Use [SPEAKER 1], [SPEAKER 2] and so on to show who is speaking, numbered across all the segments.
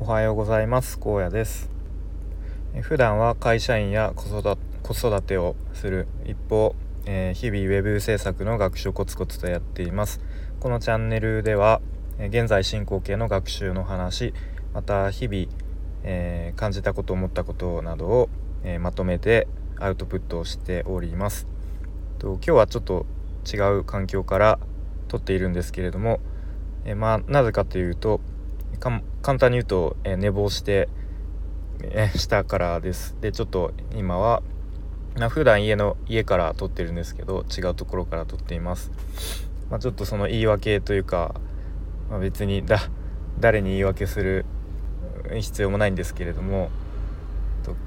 [SPEAKER 1] おはようございます。高野です。普段は会社員や子育てをする一方、えー、日々ウェブ制作の学習をコツコツとやっています。このチャンネルでは現在進行形の学習の話また日々、えー、感じたこと思ったことなどを、えー、まとめてアウトプットをしております。と今日はちょっと違う環境から撮っているんですけれども、えまあなぜかというと簡単に言うと、え寝坊して、えしたからです。でちょっと今は、まあ、普段家の家から撮ってるんですけど違うところから撮っています、まあ、ちょっとその言い訳というか、まあ、別にだ誰に言い訳する必要もないんですけれども、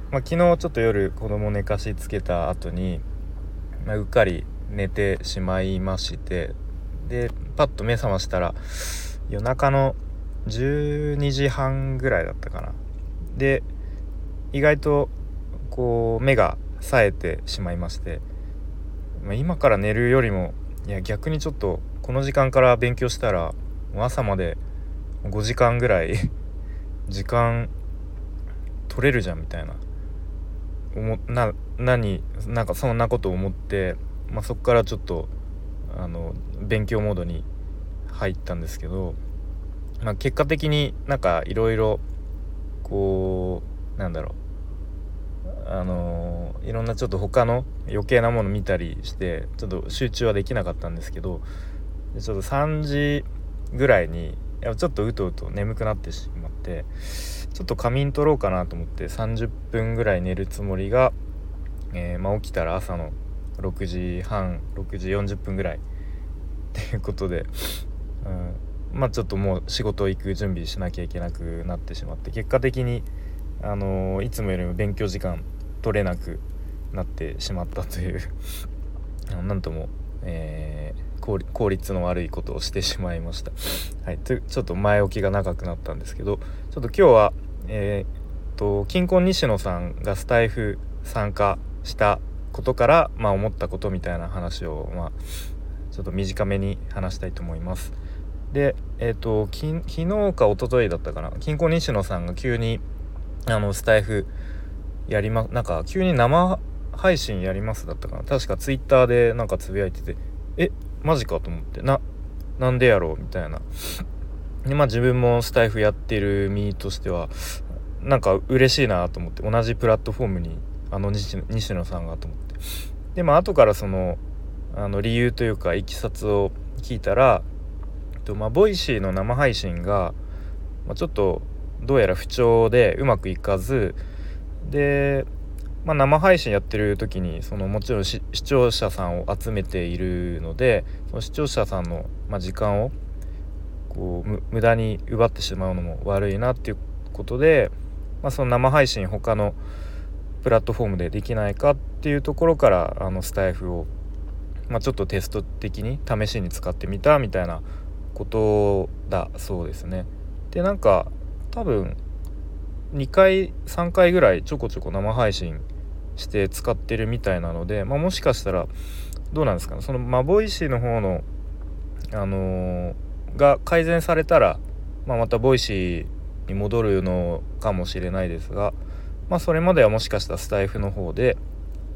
[SPEAKER 1] まあ、昨日ちょっと夜子供寝かしつけた後に、ま、うっかり寝てしまいましてでパッと目覚ましたら夜中の12時半ぐらいだったかな。で意外とこう目が冴えてしまいまして、ま、今から寝るよりもいや逆にちょっとこの時間から勉強したら朝まで5時間ぐらい 時間取れるじゃんみたいな。思な何なんかそんなこと思って、まあ、そこからちょっとあの勉強モードに入ったんですけどまあ、結果的になんかいろいろこうなんだろう。あの、いろんなちょっと他の余計なもの見たりしてちょっと集中はできなかったんですけどちょっと3時ぐらいにやちょっとうとうと眠くなってしまってちょっと仮眠取ろうかなと思って30分ぐらい寝るつもりが、えー、まあ、起きたら朝の6時半6時40分ぐらいっていうことで、うん、まあ、ちょっともう仕事行く準備しなきゃいけなくなってしまって結果的に、あの、いつもよりも勉強時間取れなくなってしまったという なんとも、えー、効率の悪いことをしてしまいました。はい、ちょっと前置きが長くなったんですけどちょっと今日は、えーと、金婚西野さんがスタイフ参加したことから、まあ、思ったことみたいな話を、まあ、ちょっと短めに話したいと思います。でえっ、ー、と昨日か一昨日だったかな。金庫西野さんが急にあのスタイフやりまなんか急に生配信やりますだったかな。確かツイッターでなんかつぶやいててえマジかと思ってななんでやろうみたいな。でまあ自分もスタエフやってる身としてはなんか嬉しいなと思って同じプラットフォームにあの西野さんがと思って。でまあ後からそのあの理由というかいきさつを聞いたらとまあ Voicy の生配信が、まあ、ちょっとどうやら不調でうまくいかずで、まあ、生配信やってる時にそのもちろん視聴者さんを集めているのでその視聴者さんの、ま、時間をこう無駄に奪ってしまうのも悪いなっていうことで、まあ、その生配信他のプラットフォームでできないかっていうところからあのスタイフを、まあ、ちょっとテスト的に試しに使ってみたみたいなことだそうですね。でなんか多分2回3回ぐらいちょこちょこ生配信して使ってるみたいなので、まあ、もしかしたらどうなんですかねそのま Voicyの方のあのー、が改善されたら、まあ、また Voicyに戻るのかもしれないですが、まあ、それまではもしかしたらスタエフの方で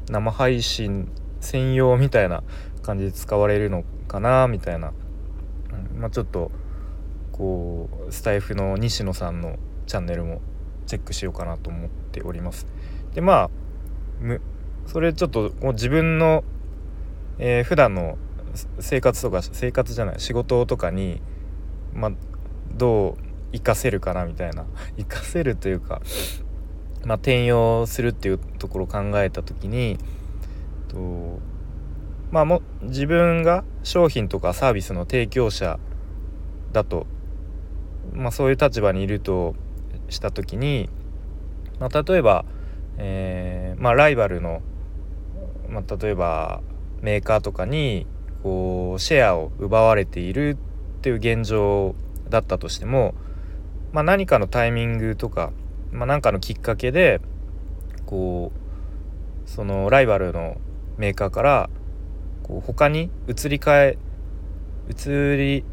[SPEAKER 1] 生配信専用みたいな感じで使われるのかなみたいなまあ、ちょっとこうスタイフの西野さんのチャンネルもチェックしようかなと思っております。でまあそれちょっともう自分の、えー、普段の生活とか生活じゃない仕事とかに、まあ、どう活かせるかなみたいな 活かせるというか、まあ、転用するっていうところを考えた時にとまあも自分が商品とかサービスの提供者だと、まあ、そういう立場にいるとした時に、まあ、例えば、えー、まあ、ライバルの、まあ、例えばメーカーとかにこうシェアを奪われているっていう現状だったとしても、まあ、何かのタイミングとか、まあ、何かのきっかけでこうそのライバルのメーカーからこう他に移り変え移り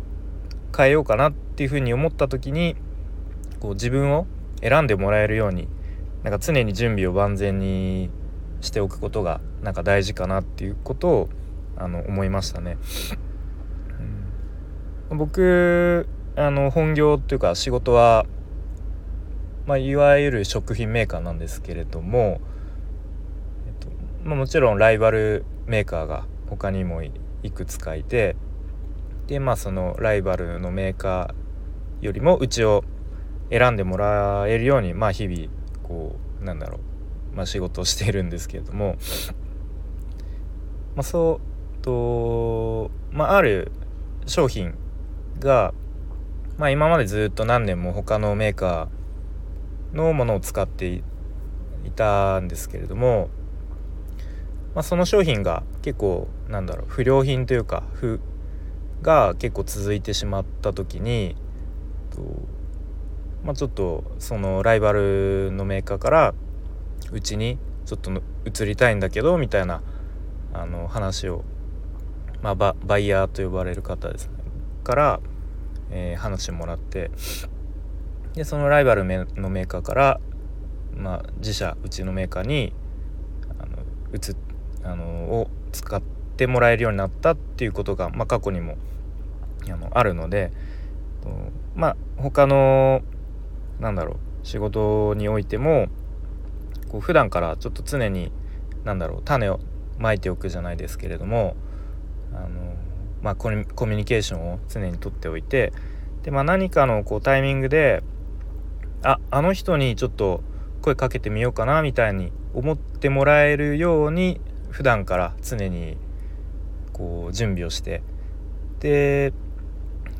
[SPEAKER 1] 変えようかなっていうふうに思った時にこう自分を選んでもらえるようになんか常に準備を万全にしておくことがなんか大事かなっていうことをあの思いましたね。うん、僕あの本業っていうか仕事は、まあ、いわゆる食品メーカーなんですけれども、えっとまあ、もちろんライバルメーカーが他にもいくつかいてでまあそのライバルのメーカーよりもうちを選んでもらえるようにまあ日々こうなんだろう、まあ、仕事をしているんですけれども、まあ、そうと、まあ、ある商品が、まあ、今までずっと何年も他のメーカーのものを使っていたんですけれども、まあ、その商品が結構なんだろう不良品というか不が結構続いてしまった時に、まあ、ちょっとそのライバルのメーカーからうちにちょっと移りたいんだけどみたいなあの話を、まあ、バイヤーと呼ばれる方ですね。から、えー、話もらってでそのライバルのメーカーから、まあ、自社うちのメーカーにあの移あのを使っててもらえるようになったっていうことが、まあ、過去にもあのあるのでまあ他のなんだろう仕事においてもこう普段からちょっと常に何だろう種をまいておくじゃないですけれどもあの、まあ、コミュニケーションを常にとっておいてで、まあ、何かのこうタイミングでああの人にちょっと声かけてみようかなみたいに思ってもらえるように普段から常にこう準備をしてで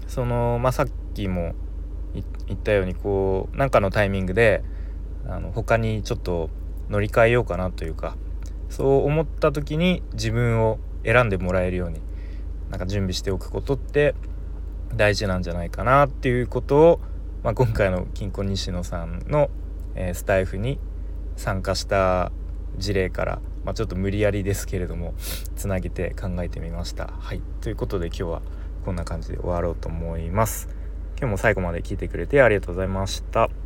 [SPEAKER 1] その、まあ、さっきも言ったようにこう何かのタイミングであの他にちょっと乗り換えようかなというかそう思った時に自分を選んでもらえるようになんか準備しておくことって大事なんじゃないかなっていうことを、まあ、今回の金庫西野さんの、えー、スタイフに参加した事例から、まあ、ちょっと無理やりですけれどもつなげて考えてみました。はいということで今日はこんな感じで終わろうと思います。今日も最後まで聞いてくれてありがとうございました。